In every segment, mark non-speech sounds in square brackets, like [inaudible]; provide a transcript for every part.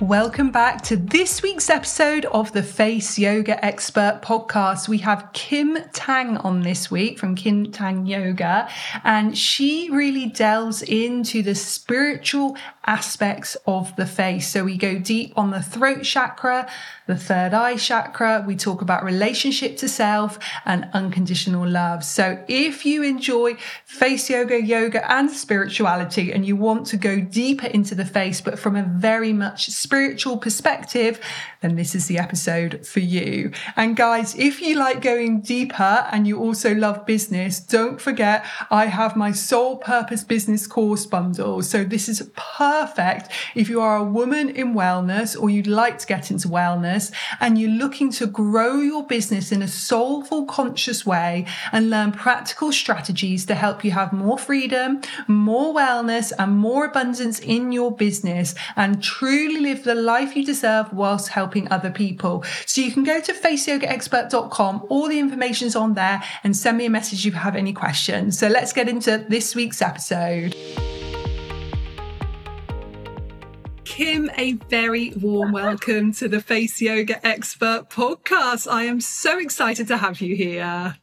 Welcome back to this week's episode of the Face Yoga Expert podcast. We have Kim Tang on this week from Kim Tang Yoga, and she really delves into the spiritual aspects of the face. So we go deep on the throat chakra, the third eye chakra. We talk about relationship to self and unconditional love. So if you enjoy face yoga, yoga, and spirituality, and you want to go deeper into the face, but from a very much spiritual perspective, then this is the episode for you. And guys, if you like going deeper and you also love business, don't forget I have my soul purpose business course bundle. So this is perfect if you are a woman in wellness or you'd like to get into wellness and you're looking to grow your business in a soulful, conscious way and learn practical strategies to help you have more freedom, more wellness, and more abundance in your business and truly live the life you deserve whilst helping other people. So you can go to faceyogaexpert.com. All the information's on there and send me a message if you have any questions. So let's get into this week's episode. Kim, a very warm welcome to the Face Yoga Expert podcast. I am so excited to have you here.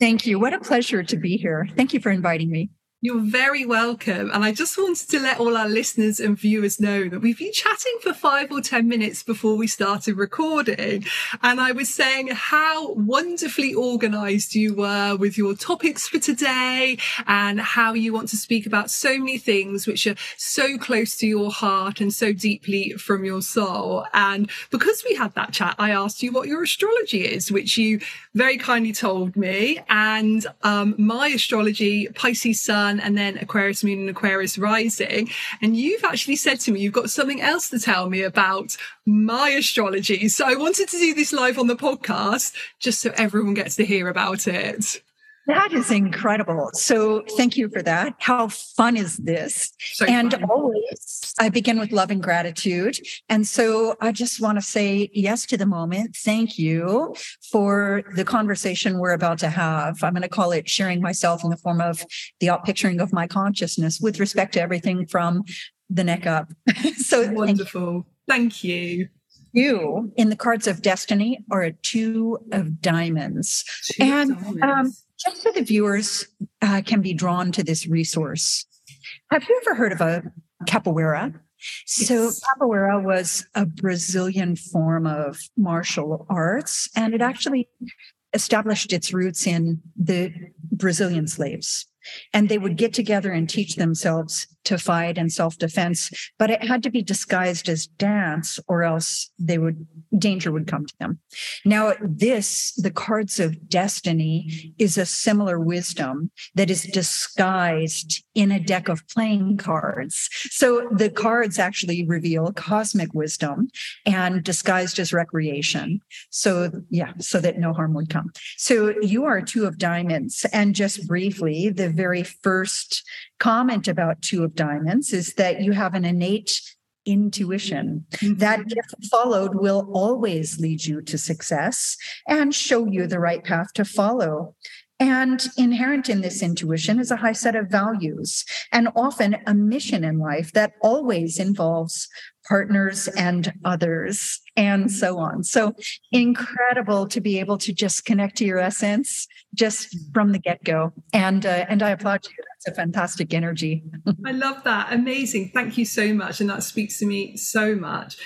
Thank you. What a pleasure to be here. Thank you for inviting me. You're very welcome. And I just wanted to let all our listeners and viewers know that we've been chatting for five or 10 minutes before we started recording. And I was saying how wonderfully organized you were with your topics for today and how you want to speak about so many things which are so close to your heart and so deeply from your soul. And because we had that chat, I asked you what your astrology is, which you very kindly told me. And um, my astrology, Pisces Sun, Sun and then Aquarius Moon and Aquarius Rising. And you've actually said to me, you've got something else to tell me about my astrology. So I wanted to do this live on the podcast just so everyone gets to hear about it. That is incredible. So thank you for that. How fun is this? So and fun. always I begin with love and gratitude. And so I just want to say yes to the moment. Thank you for the conversation we're about to have. I'm going to call it sharing myself in the form of the outpicturing of my consciousness with respect to everything from the neck up. [laughs] so wonderful. Thank you. You in the cards of destiny are a two of diamonds. Two and um, diamonds. Um, just so the viewers uh, can be drawn to this resource, have you ever heard of a capoeira? Yes. So, capoeira was a Brazilian form of martial arts, and it actually established its roots in the Brazilian slaves and they would get together and teach themselves to fight and self-defense but it had to be disguised as dance or else they would danger would come to them. Now this the cards of destiny is a similar wisdom that is disguised in a deck of playing cards. So the cards actually reveal cosmic wisdom and disguised as recreation. So yeah so that no harm would come. So you are two of diamonds. And just briefly the very first comment about Two of Diamonds is that you have an innate intuition. Mm-hmm. That, if followed, will always lead you to success and show you the right path to follow. And inherent in this intuition is a high set of values and often a mission in life that always involves partners and others and so on. So incredible to be able to just connect to your essence just from the get go. And uh, and I applaud you. That's a fantastic energy. [laughs] I love that. Amazing. Thank you so much. And that speaks to me so much.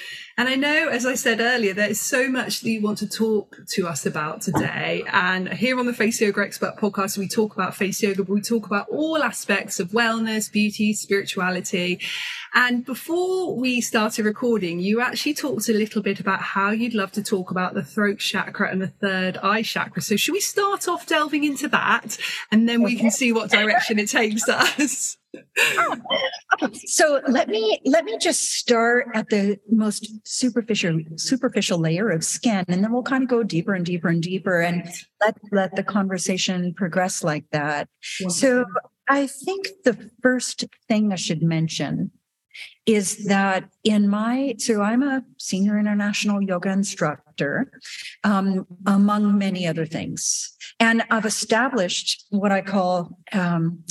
And I know, as I said earlier, there is so much that you want to talk to us about today. And here on the Face Yoga Expert podcast, we talk about face yoga, but we talk about all aspects of wellness, beauty, spirituality. And before we started recording, you actually talked a little bit about how you'd love to talk about the throat chakra and the third eye chakra. So should we start off delving into that and then we can see what direction it takes us? okay. So let me let me just start at the most superficial superficial layer of skin, and then we'll kind of go deeper and deeper and deeper, and let let the conversation progress like that. So I think the first thing I should mention is that in my so I'm a senior international yoga instructor, um, among many other things, and I've established what I call um,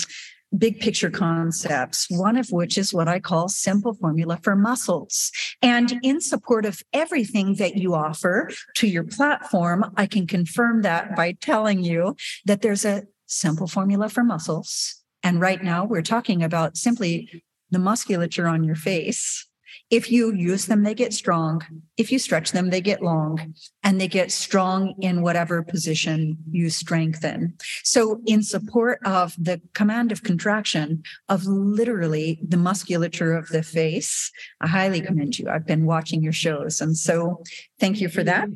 big picture concepts, one of which is what I call simple formula for muscles. And in support of everything that you offer to your platform, I can confirm that by telling you that there's a simple formula for muscles. And right now we're talking about simply the musculature on your face if you use them, they get strong. If you stretch them, they get long and they get strong in whatever position you strengthen. So, in support of the command of contraction of literally the musculature of the face, I highly commend you. I've been watching your shows. And so, thank you for that.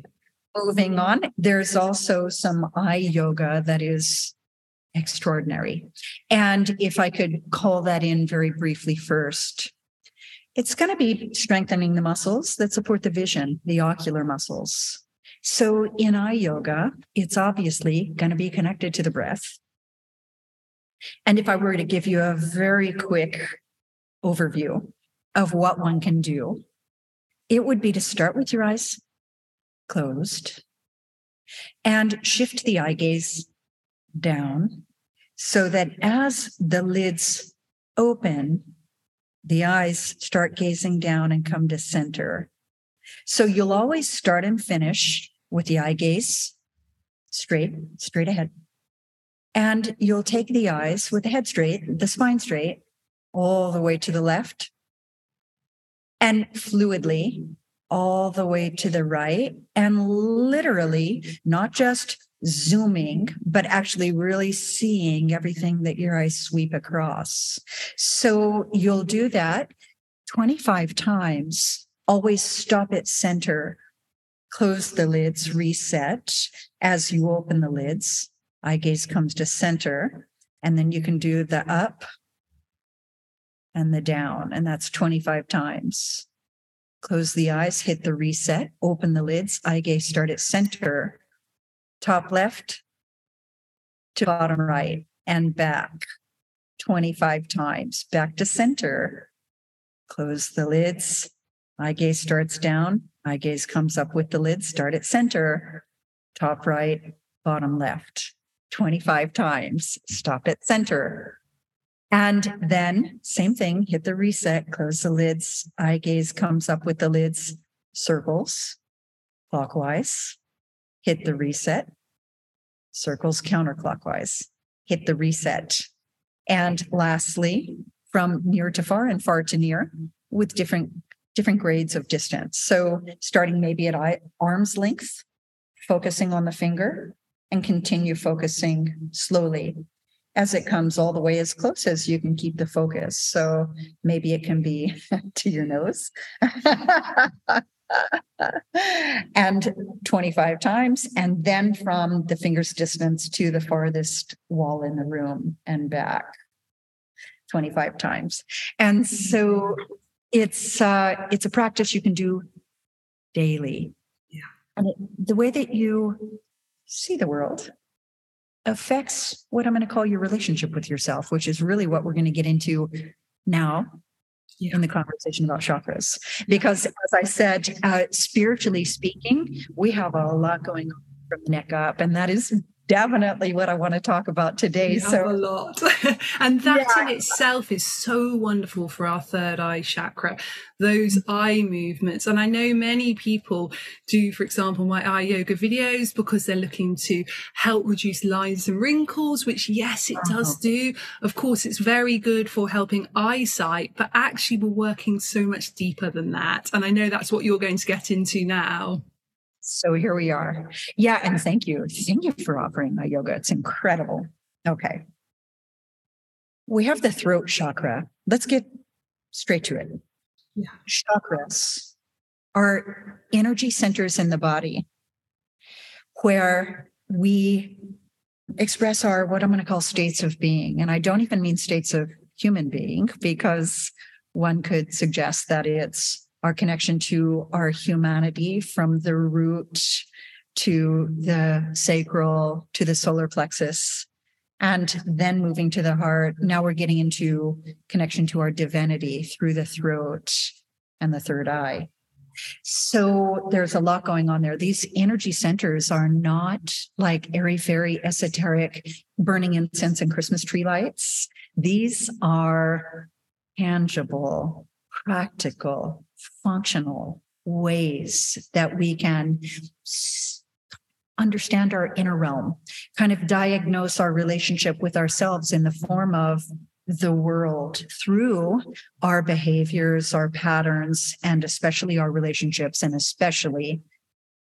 Moving on, there's also some eye yoga that is extraordinary. And if I could call that in very briefly first, it's going to be strengthening the muscles that support the vision, the ocular muscles. So in eye yoga, it's obviously going to be connected to the breath. And if I were to give you a very quick overview of what one can do, it would be to start with your eyes closed and shift the eye gaze down so that as the lids open, the eyes start gazing down and come to center. So you'll always start and finish with the eye gaze straight, straight ahead. And you'll take the eyes with the head straight, the spine straight, all the way to the left and fluidly all the way to the right and literally not just zooming, but actually really seeing everything that your eyes sweep across. So you'll do that 25 times. Always stop at center, close the lids, reset as you open the lids. Eye gaze comes to center, and then you can do the up and the down, and that's 25 times. Close the eyes, hit the reset, open the lids, eye gaze start at center, top left to bottom right and back 25 times. Back to center. Close the lids. Eye gaze starts down. Eye gaze comes up with the lids. Start at center. Top right, bottom left. 25 times. Stop at center. And then, same thing, hit the reset, close the lids. Eye gaze comes up with the lids, circles clockwise hit the reset, circles counterclockwise, hit the reset. And lastly, from near to far and far to near with different different grades of distance. So starting maybe at eye, arm's length, focusing on the finger and continue focusing slowly as it comes all the way as close as you can keep the focus. So maybe it can be [laughs] to your nose. [laughs] [laughs] and 25 times, and then from the finger's distance to the farthest wall in the room and back 25 times. And so it's uh, it's a practice you can do daily. Yeah. And it, the way that you see the world affects what I'm going to call your relationship with yourself, which is really what we're going to get into now yeah. in the conversation about chakras. Because as I said, uh, spiritually speaking, we have a lot going on from the neck up, and that is definitely what I want to talk about today. So a lot, [laughs] and that yeah. in itself is so wonderful for our third eye chakra. Those mm-hmm. eye movements, and I know many people do, for example, my eye yoga videos because they're looking to help reduce lines and wrinkles. Which, yes, it does uh-huh. do. Of course, it's very good for helping eyesight, but actually, we're working so much deeper than that. And I know that's what you're going to get into now. So here we are. Yeah, and thank you. Thank you for offering my yoga. It's incredible. Okay. We have the throat chakra. Let's get straight to it. Yeah. Chakras are energy centers in the body where we express our what I'm going to call states of being. And I don't even mean states of human being because one could suggest that it's our connection to our humanity from the root to the sacral to the solar plexus and then moving to the heart now we're getting into connection to our divinity through the throat and the third eye So there's a lot going on there. These energy centers are not like airy fairy esoteric burning incense and Christmas tree lights. These are tangible, practical, functional ways that we can understand our inner realm, kind of diagnose our relationship with ourselves in the form of the world through our behaviors, our patterns, and especially our relationships, and especially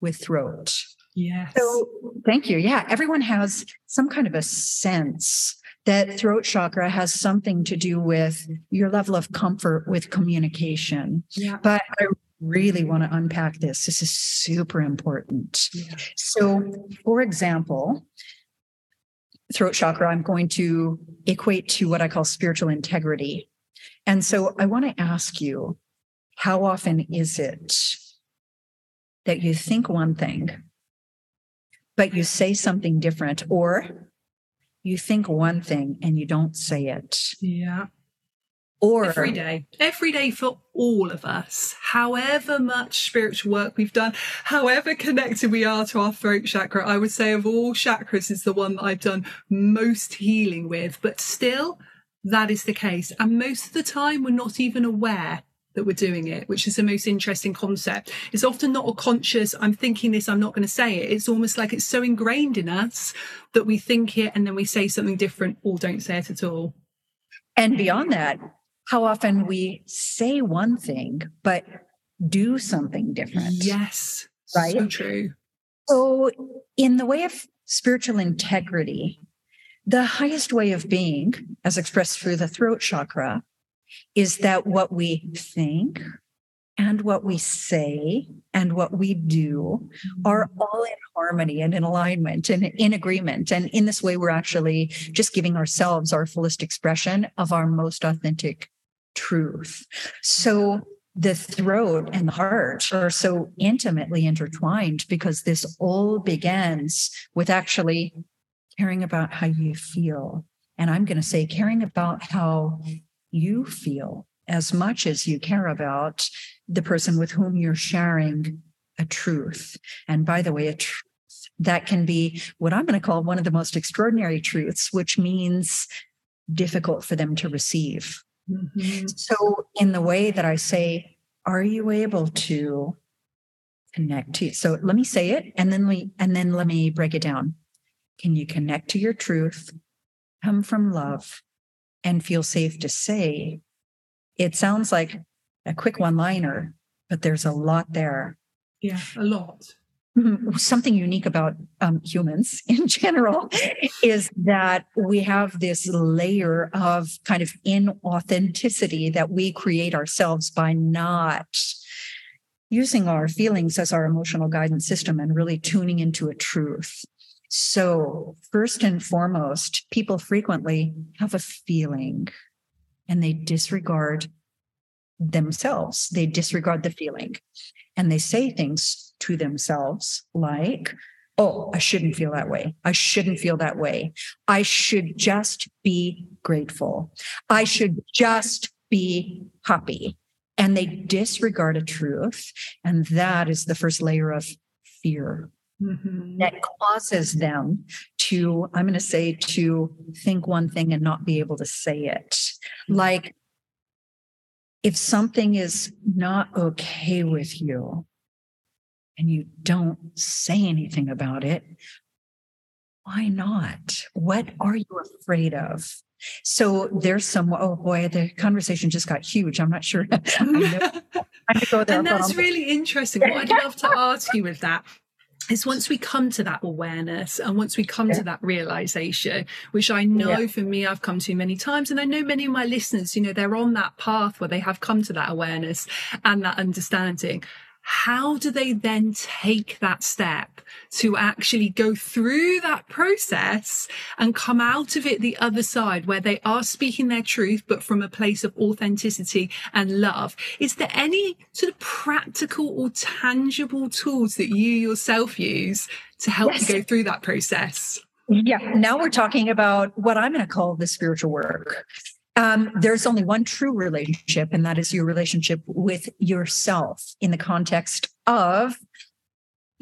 with throat. Yes. So, thank you. Yeah, everyone has some kind of a sense that throat chakra has something to do with your level of comfort with communication. Yeah. But I really want to unpack this. This is super important. Yeah. So, for example, throat chakra, I'm going to equate to what I call spiritual integrity. And so I want to ask you how often is it that you think one thing, but you say something different, or you think one thing and you don't say it? Yeah. Or every day, every day for all of us, however much spiritual work we've done, however connected we are to our throat chakra, I would say of all chakras, is the one that I've done most healing with. But still, that is the case. And most of the time, we're not even aware that we're doing it, which is the most interesting concept. It's often not a conscious, I'm thinking this, I'm not going to say it. It's almost like it's so ingrained in us that we think it and then we say something different or don't say it at all. And beyond that, how often we say one thing but do something different. Yes. Right. So true. So, in the way of spiritual integrity, the highest way of being, as expressed through the throat chakra, is that what we think and what we say and what we do are mm-hmm. all in harmony and in alignment and in agreement. And in this way, we're actually just giving ourselves our fullest expression of our most authentic truth. So the throat and the heart are so intimately intertwined because this all begins with actually caring about how you feel. And I'm going to say caring about how you feel as much as you care about the person with whom you're sharing a truth. And by the way, a truth that can be what I'm going to call one of the most extraordinary truths, which means difficult for them to receive. Mm-hmm. So, in the way that I say, are you able to connect to? So, let me say it, and then we, and then let me break it down. Can you connect to your truth, come from love, and feel safe to say? It sounds like a quick one-liner, but there's a lot there. Yeah, a lot. Mm-hmm. something unique about um, humans [laughs] in general is that we have this layer of kind of inauthenticity that we create ourselves by not using our feelings as our emotional guidance system and really tuning into a truth. So, first and foremost, people frequently have a feeling and they disregard themselves, they disregard the feeling and they say things to themselves like, oh, I shouldn't feel that way. I shouldn't feel that way. I should just be grateful. I should just be happy. And they disregard a truth. And that is the first layer of fear mm-hmm. that causes them to, I'm going to say, to think one thing and not be able to say it. Like, if something is not okay with you and you don't say anything about it, why not? What are you afraid of? So there's some, oh boy, the conversation just got huge. I'm not sure. [laughs] [laughs] and that's really interesting. What I'd love to [laughs] ask you with that is once we come to that awareness and once we come yeah. to that realization, which I know yeah. for me, I've come to many times, and I know many of my listeners, you know, they're on that path where they have come to that awareness and that understanding how do they then take that step to actually go through that process and come out of it the other side where they are speaking their truth, but from a place of authenticity and love? Is there any sort of practical or tangible tools that you yourself use to help yes. you go through that process? Yeah. Now we're talking about what I'm going to call the spiritual work. Um, there's only one true relationship, and that is your relationship with yourself in the context of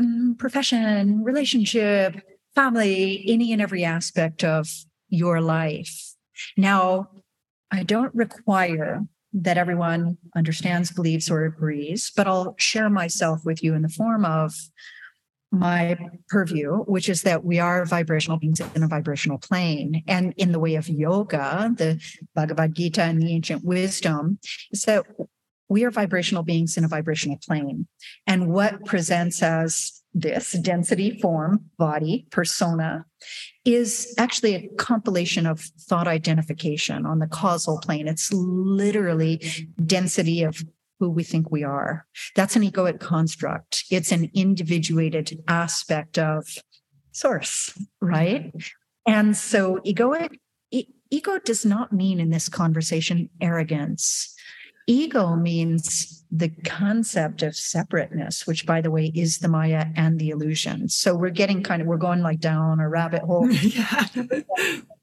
mm, profession, relationship, family, any and every aspect of your life. Now, I don't require that everyone understands, believes, or agrees, but I'll share myself with you in the form of my purview, which is that we are vibrational beings in a vibrational plane. And in the way of yoga, the Bhagavad Gita and the ancient wisdom is that we are vibrational beings in a vibrational plane. And what presents as this density form, body, persona, is actually a compilation of thought identification on the causal plane. It's literally density of who we think we are. That's an egoic construct. It's an individuated aspect of source, right? And so egoic e- ego does not mean in this conversation arrogance. Ego means the concept of separateness, which by the way is the Maya and the illusion. So we're getting kind of we're going like down a rabbit hole. [laughs]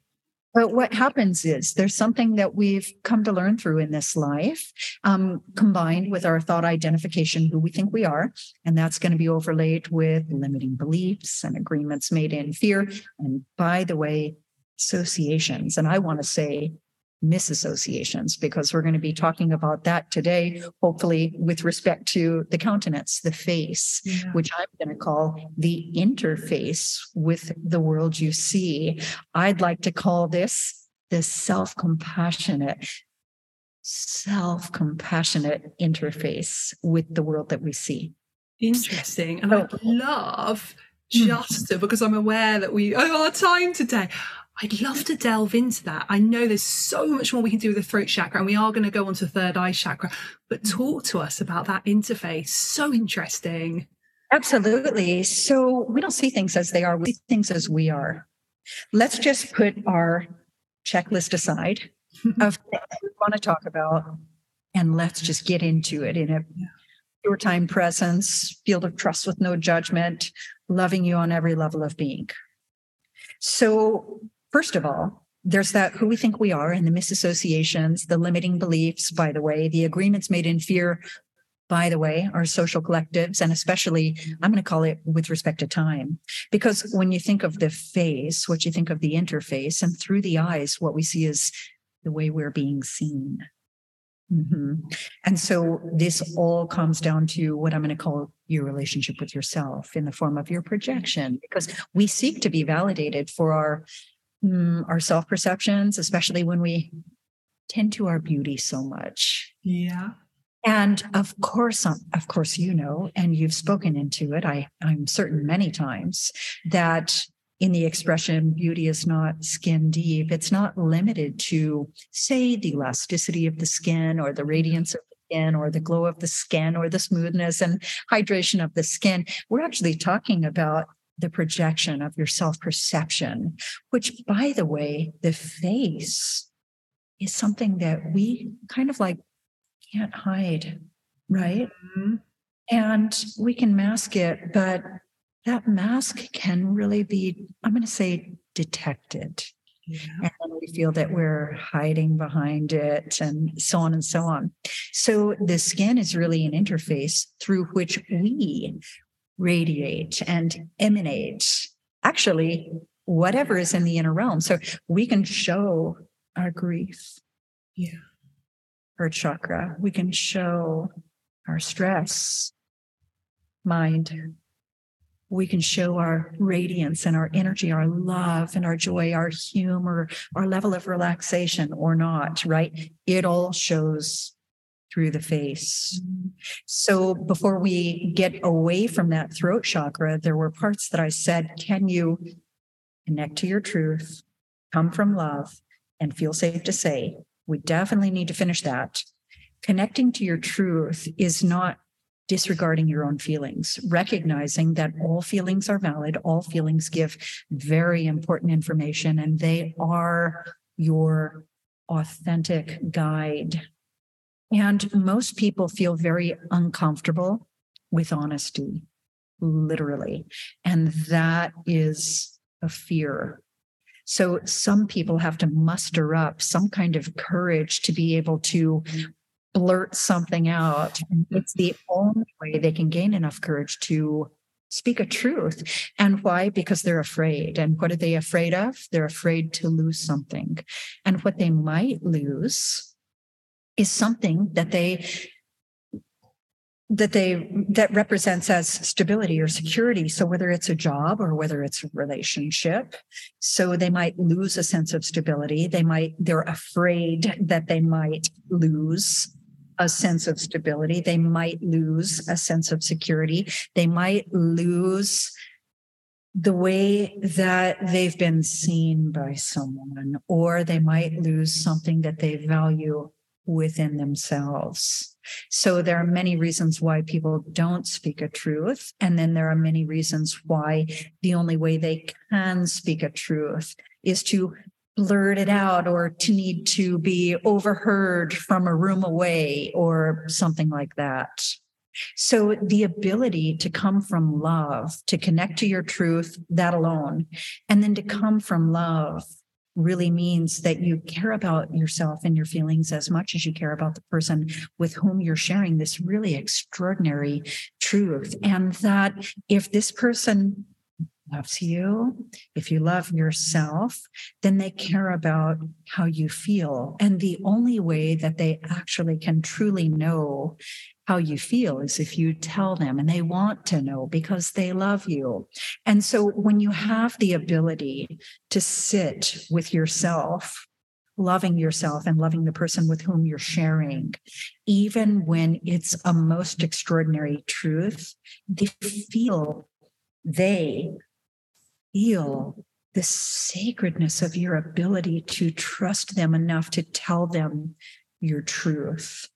But what happens is there's something that we've come to learn through in this life, um, combined with our thought identification, who we think we are. And that's going to be overlaid with limiting beliefs and agreements made in fear. And by the way, associations. And I want to say misassociations because we're going to be talking about that today, hopefully with respect to the countenance, the face, yeah. which I'm going to call the interface with the world you see. I'd like to call this the self compassionate. Self compassionate interface with the world that we see. Interesting. And I love hmm. just because I'm aware that we oh our time today. I'd love to delve into that. I know there's so much more we can do with the throat chakra, and we are going to go on to third eye chakra. But mm. talk to us about that interface. So interesting. Absolutely. So we don't see things as they are, we see things as we are. Let's just put our checklist aside [laughs] of things we want to talk about, and let's just get into it in a pure time presence, field of trust with no judgment, loving you on every level of being. So First of all, there's that who we think we are and the misassociations, the limiting beliefs, by the way, the agreements made in fear, by the way, our social collectives, and especially, I'm going to call it with respect to time. Because when you think of the face, what you think of the interface, and through the eyes, what we see is the way we're being seen. Mm-hmm. And so this all comes down to what I'm going to call your relationship with yourself in the form of your projection, because we seek to be validated for our mm, our self perceptions, especially when we tend to our beauty so much. Yeah. And of course, um, of course, you know, and you've spoken into it. I, I'm certain many times that in the expression beauty is not skin deep, it's not limited to, say, the elasticity of the skin or the radiance of the skin or the glow of the skin or the smoothness and hydration of the skin. We're actually talking about the projection of your self perception, which, by the way, the face is something that we kind of like can't hide, right? Mm-hmm. And we can mask it, but that mask can really be, I'm going to say, detected. Yeah. And we feel that we're hiding behind it and so on and so on. So the skin is really an interface through which we radiate and emanate actually whatever is in the inner realm. So we can show our grief. Yeah. Our chakra. We can show our stress, mind. We can show our radiance and our energy, our love and our joy, our humor, our level of relaxation or not, right? It all shows through the face. Mm-hmm. So before we get away from that throat chakra, there were parts that I said, can you connect to your truth, come from love, and feel safe to say? We definitely need to finish that. Connecting to your truth is not disregarding your own feelings, recognizing that all feelings are valid, all feelings give very important information, and they are your authentic guide and most people feel very uncomfortable with honesty, literally. And that is a fear. So some people have to muster up some kind of courage to be able to blurt something out. And it's the only way they can gain enough courage to speak a truth. And why? Because they're afraid. And what are they afraid of? They're afraid to lose something. And what they might lose is something that they that they that represents as stability or security. So whether it's a job or whether it's a relationship so they might lose a sense of stability. They might they're afraid that they might lose a sense of stability. They might lose a sense of security. They might lose the way that they've been seen by someone or they might lose something that they value within themselves so there are many reasons why people don't speak a truth. And then there are many reasons why the only way they can speak a truth is to blurt it out or to need to be overheard from a room away or something like that. So the ability to come from love, to connect to your truth, that alone, and then to come from love really means that you care about yourself and your feelings as much as you care about the person with whom you're sharing this really extraordinary truth. And that if this person loves you, if you love yourself, then they care about how you feel. And the only way that they actually can truly know how you feel is if you tell them and they want to know because they love you. And so when you have the ability to sit with yourself, loving yourself and loving the person with whom you're sharing, even when it's a most extraordinary truth, they feel, they feel the sacredness of your ability to trust them enough to tell them your truth.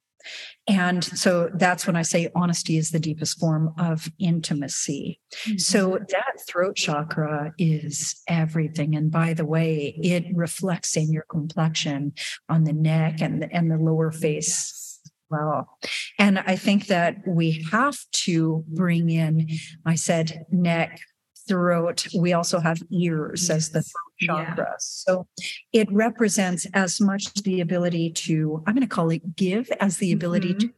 And so that's when I say honesty is the deepest form of intimacy. Mm-hmm. So that throat chakra is everything. And by the way, it reflects in your complexion on the neck and the, and the lower face as well. And I think that we have to bring in, I said neck, throat. We also have ears as the throat chakra. Yeah. So it represents as much the ability to, I'm going to call it give as the ability mm-hmm. to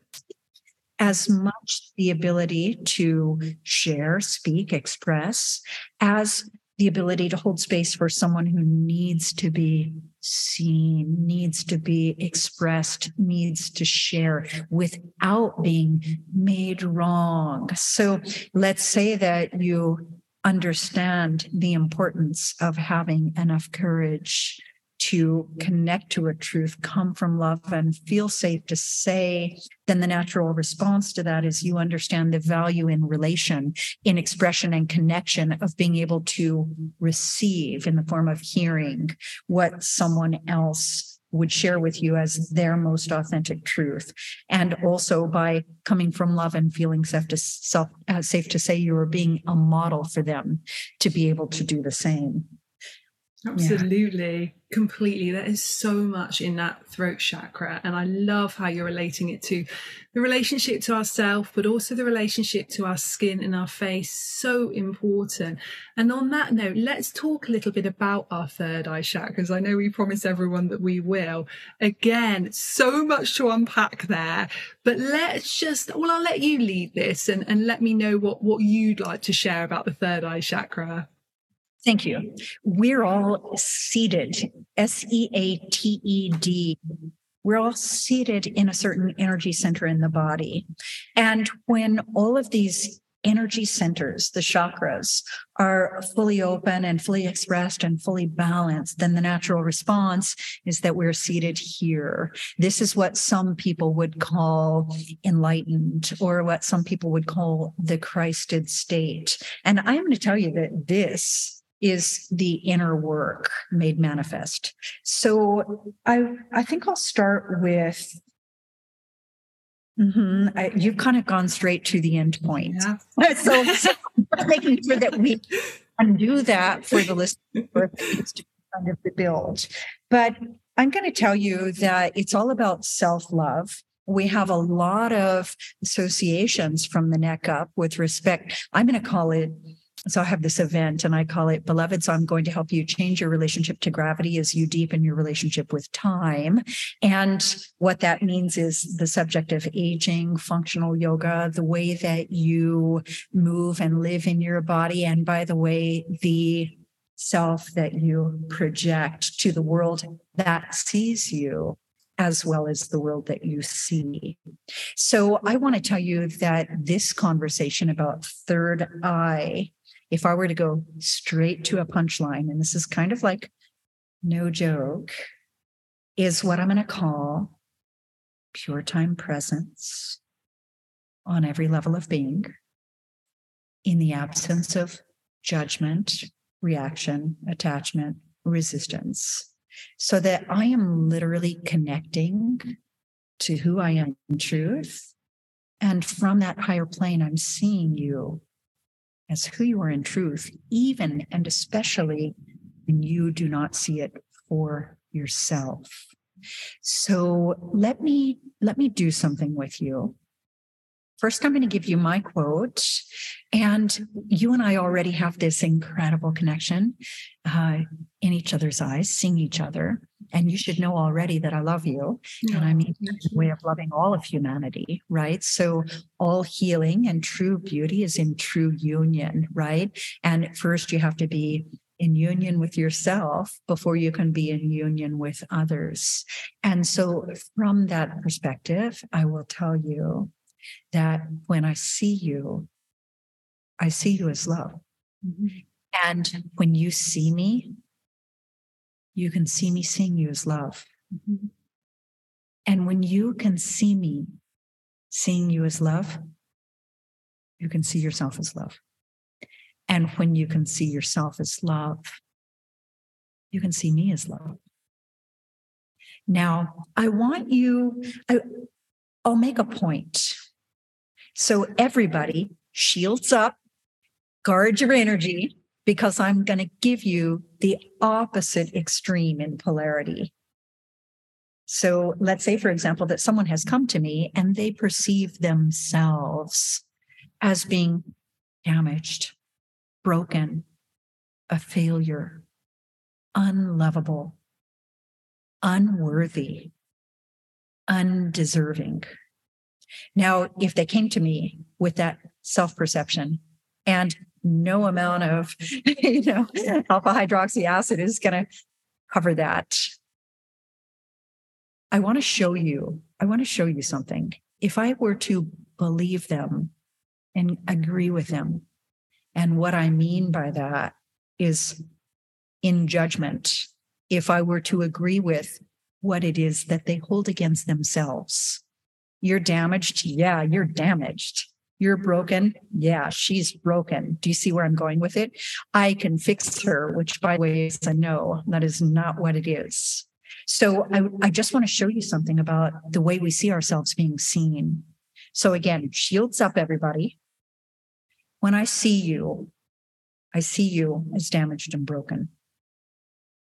as much the ability to share, speak, express, as the ability to hold space for someone who needs to be seen, needs to be expressed, needs to share without being made wrong. So let's say that you understand the importance of having enough courage to connect to a truth, come from love, and feel safe to say, then the natural response to that is you understand the value in relation, in expression and connection of being able to receive in the form of hearing what someone else would share with you as their most authentic truth. And also by coming from love and feeling safe to, self, uh, safe to say you are being a model for them to be able to do the same. Absolutely. Completely. There is so much in that throat chakra. And I love how you're relating it to the relationship to ourself, but also the relationship to our skin and our face. So important. And on that note, let's talk a little bit about our third eye chakra, because I know we promise everyone that we will. Again, so much to unpack there. But let's just, well, I'll let you lead this and, and let me know what, what you'd like to share about the third eye chakra. Thank you. We're all seated, S E A T E D. We're all seated in a certain energy center in the body. And when all of these energy centers, the chakras, are fully open and fully expressed and fully balanced, then the natural response is that we're seated here. This is what some people would call enlightened, or what some people would call the Christed state. And I'm going to tell you that this is the inner work made manifest. So I I think I'll start with mm-hmm, I, you've kind of gone straight to the end point. Yeah. [laughs] so, so making sure that we undo that for the listener to kind of the build. But I'm going to tell you that it's all about self-love we have a lot of associations from the neck up with respect i'm going to call it so I have this event and I call it Beloved. So I'm going to help you change your relationship to gravity as you deepen your relationship with time. And what that means is the subject of aging, functional yoga, the way that you move and live in your body. And by the way, the self that you project to the world that sees you as well as the world that you see. So I want to tell you that this conversation about third eye if I were to go straight to a punchline, and this is kind of like no joke, is what I'm going to call pure time presence on every level of being in the absence of judgment, reaction, attachment, resistance, so that I am literally connecting to who I am in truth. And from that higher plane, I'm seeing you as who you are in truth, even and especially when you do not see it for yourself. So let me let me do something with you. First, I'm going to give you my quote. And you and I already have this incredible connection uh, in each other's eyes, seeing each other. And you should know already that I love you. Yeah. And I mean, a way of loving all of humanity, right? So, all healing and true beauty is in true union, right? And first, you have to be in union with yourself before you can be in union with others. And so, from that perspective, I will tell you that when I see you, I see you as love. Mm-hmm. And when you see me, you can see me seeing you as love. Mm-hmm. And when you can see me seeing you as love, you can see yourself as love. And when you can see yourself as love, you can see me as love. Now, I want you, I, I'll make a point so everybody shields up, guard your energy, because I'm going to give you the opposite extreme in polarity. So let's say, for example, that someone has come to me and they perceive themselves as being damaged, broken, a failure, unlovable, unworthy, undeserving. Now, if they came to me with that self perception and no amount of, [laughs] you know, alpha hydroxy acid is going to cover that. I want to show you, I want to show you something. If I were to believe them and agree with them, and what I mean by that is in judgment, if I were to agree with what it is that they hold against themselves, you're damaged. Yeah, you're damaged. You're broken. Yeah, she's broken. Do you see where I'm going with it? I can fix her, which by the way is a no. That is not what it is. So I, I just want to show you something about the way we see ourselves being seen. So again, shields up everybody. When I see you, I see you as damaged and broken.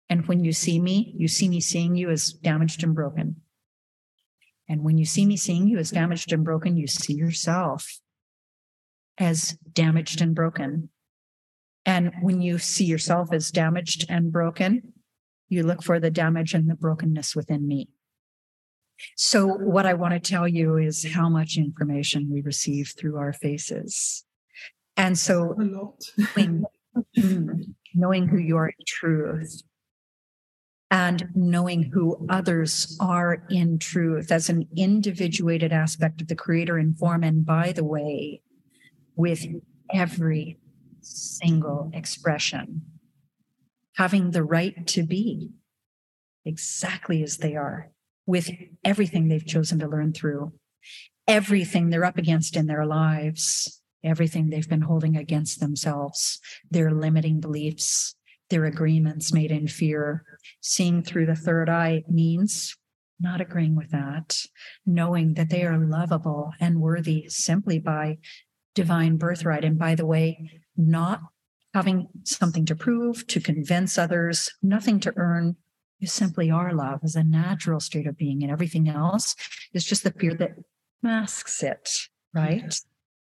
And when you see me, you see me seeing you as damaged and broken. And when you see me seeing you as damaged and broken, you see yourself as damaged and broken. And when you see yourself as damaged and broken, you look for the damage and the brokenness within me. So, what I want to tell you is how much information we receive through our faces. And so, knowing, [laughs] mm-hmm. knowing who you are in truth and knowing who others are in truth as an individuated aspect of the creator in form. And by the way, with every single expression, having the right to be exactly as they are, with everything they've chosen to learn through, everything they're up against in their lives, everything they've been holding against themselves, their limiting beliefs, their agreements made in fear. Seeing through the third eye means not agreeing with that, knowing that they are lovable and worthy simply by divine birthright. And by the way, not having something to prove, to convince others, nothing to earn. You simply are love as a natural state of being, and everything else is just the fear that masks it, right?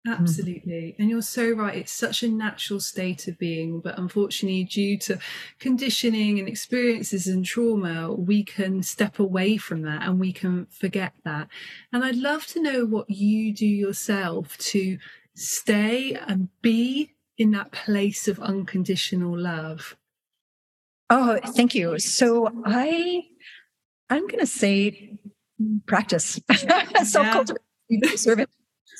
Mm-hmm. Absolutely. And you're so right. It's such a natural state of being. But unfortunately, due to conditioning and experiences and trauma, we can step away from that and we can forget that. And I'd love to know what you do yourself to stay and be in that place of unconditional love. Oh, thank you. So I I'm going to say practice [laughs] self-cultivation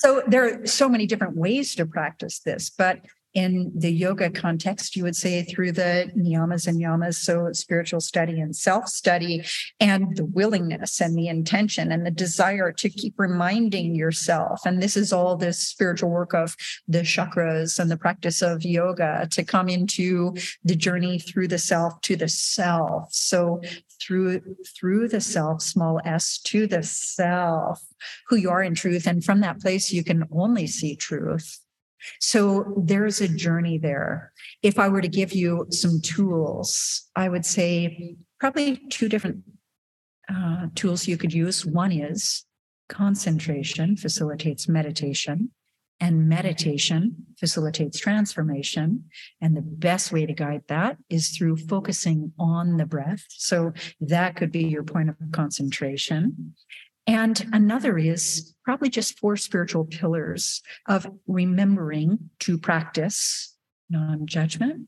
so there are so many different ways to practice this, but in the yoga context, you would say through the niyamas and yamas, so spiritual study and self study, and the willingness and the intention and the desire to keep reminding yourself. And this is all this spiritual work of the chakras and the practice of yoga to come into the journey through the self to the self. So through through the self, small s to the self, who you are in truth. And from that place, you can only see truth so there's a journey there. If I were to give you some tools, I would say probably two different uh, tools you could use. One is concentration facilitates meditation, and meditation facilitates transformation. And the best way to guide that is through focusing on the breath. So that could be your point of concentration. And another is probably just four spiritual pillars of remembering to practice non judgment,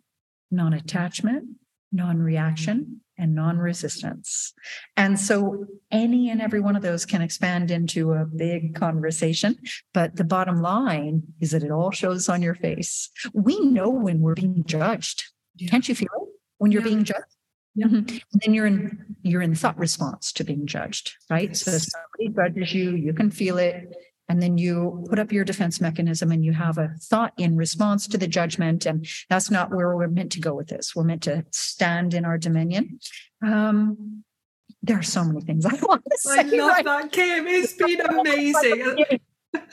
non attachment, non reaction, and non resistance. And so any and every one of those can expand into a big conversation. But the bottom line is that it all shows on your face. We know when we're being judged. Yeah. Can't you feel it when you're yeah. being judged? Yeah. Mm-hmm. And then you're in you're in thought response to being judged, right? Yes. So somebody judges you, you can feel it, and then you put up your defense mechanism and you have a thought in response to the judgment. And that's not where we're meant to go with this. We're meant to stand in our dominion. Um, there are so many things I want to say. I love right? that, Kim. It's been [laughs] amazing.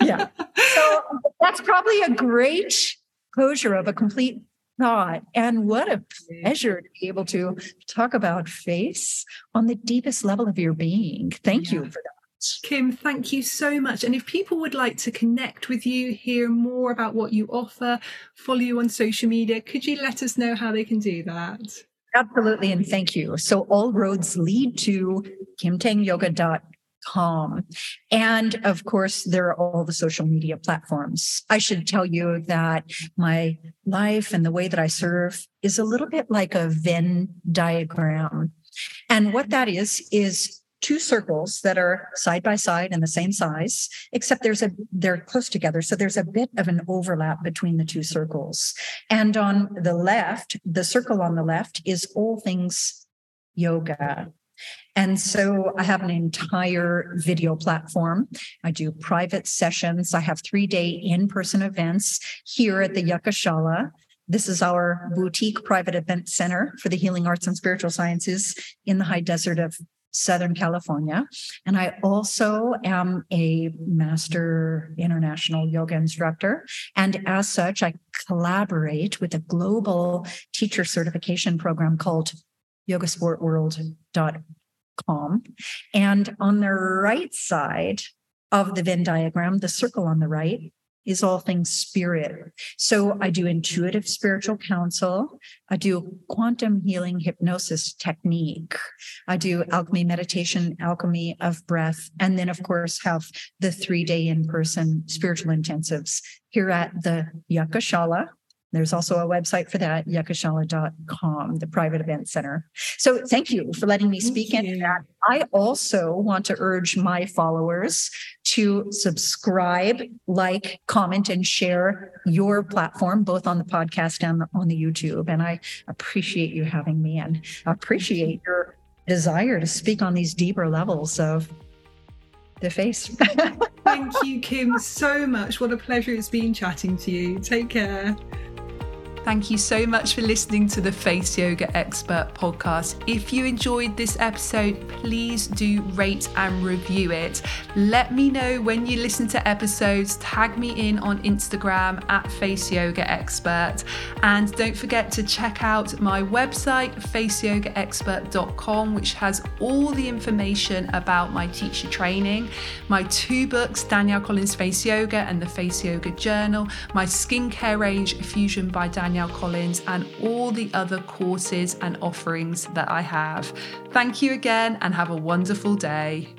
yeah. [laughs] So that's probably a great closure of a complete thought. And what a pleasure to be able to talk about face on the deepest level of your being. Thank yeah. you for that. Kim, thank you so much. And if people would like to connect with you, hear more about what you offer, follow you on social media, could you let us know how they can do that? Absolutely. And thank you. So all roads lead to kimtangyoga.com calm. And of course, there are all the social media platforms. I should tell you that my life and the way that I serve is a little bit like a Venn diagram. And what that is, is two circles that are side by side and the same size except there's a they're close together so there's a bit of an overlap between the two circles and on the left the circle on the left is all things yoga and so I have an entire video platform. I do private sessions. I have three day in person events here at the Yakashala. This is our boutique private event center for the healing arts and spiritual sciences in the high desert of Southern California. And I also am a master international yoga instructor. And as such, I collaborate with a global teacher certification program called yogasportworld.org calm. And on the right side of the Venn diagram, the circle on the right, is all things spirit. So I do intuitive spiritual counsel. I do quantum healing hypnosis technique. I do alchemy meditation, alchemy of breath, and then of course have the three day in person spiritual intensives here at the Yakashala there's also a website for that, yakashala.com, the private event center. So thank you for letting me speak that. I also want to urge my followers to subscribe, like, comment, and share your platform, both on the podcast and on the YouTube. And I appreciate you having me and appreciate your desire to speak on these deeper levels of the face. [laughs] Thank you, Kim, so much. What a pleasure it's been chatting to you. Take care. Thank you so much for listening to the Face Yoga Expert podcast. If you enjoyed this episode, please do rate and review it. Let me know when you listen to episodes. Tag me in on Instagram at Face Yoga Expert. And don't forget to check out my website, faceyogaexpert.com, which has all the information about my teacher training, my two books, Danielle Collins Face Yoga and the Face Yoga Journal, my skincare range, Fusion by Danielle. Danielle Collins, and all the other courses and offerings that I have. Thank you again and have a wonderful day.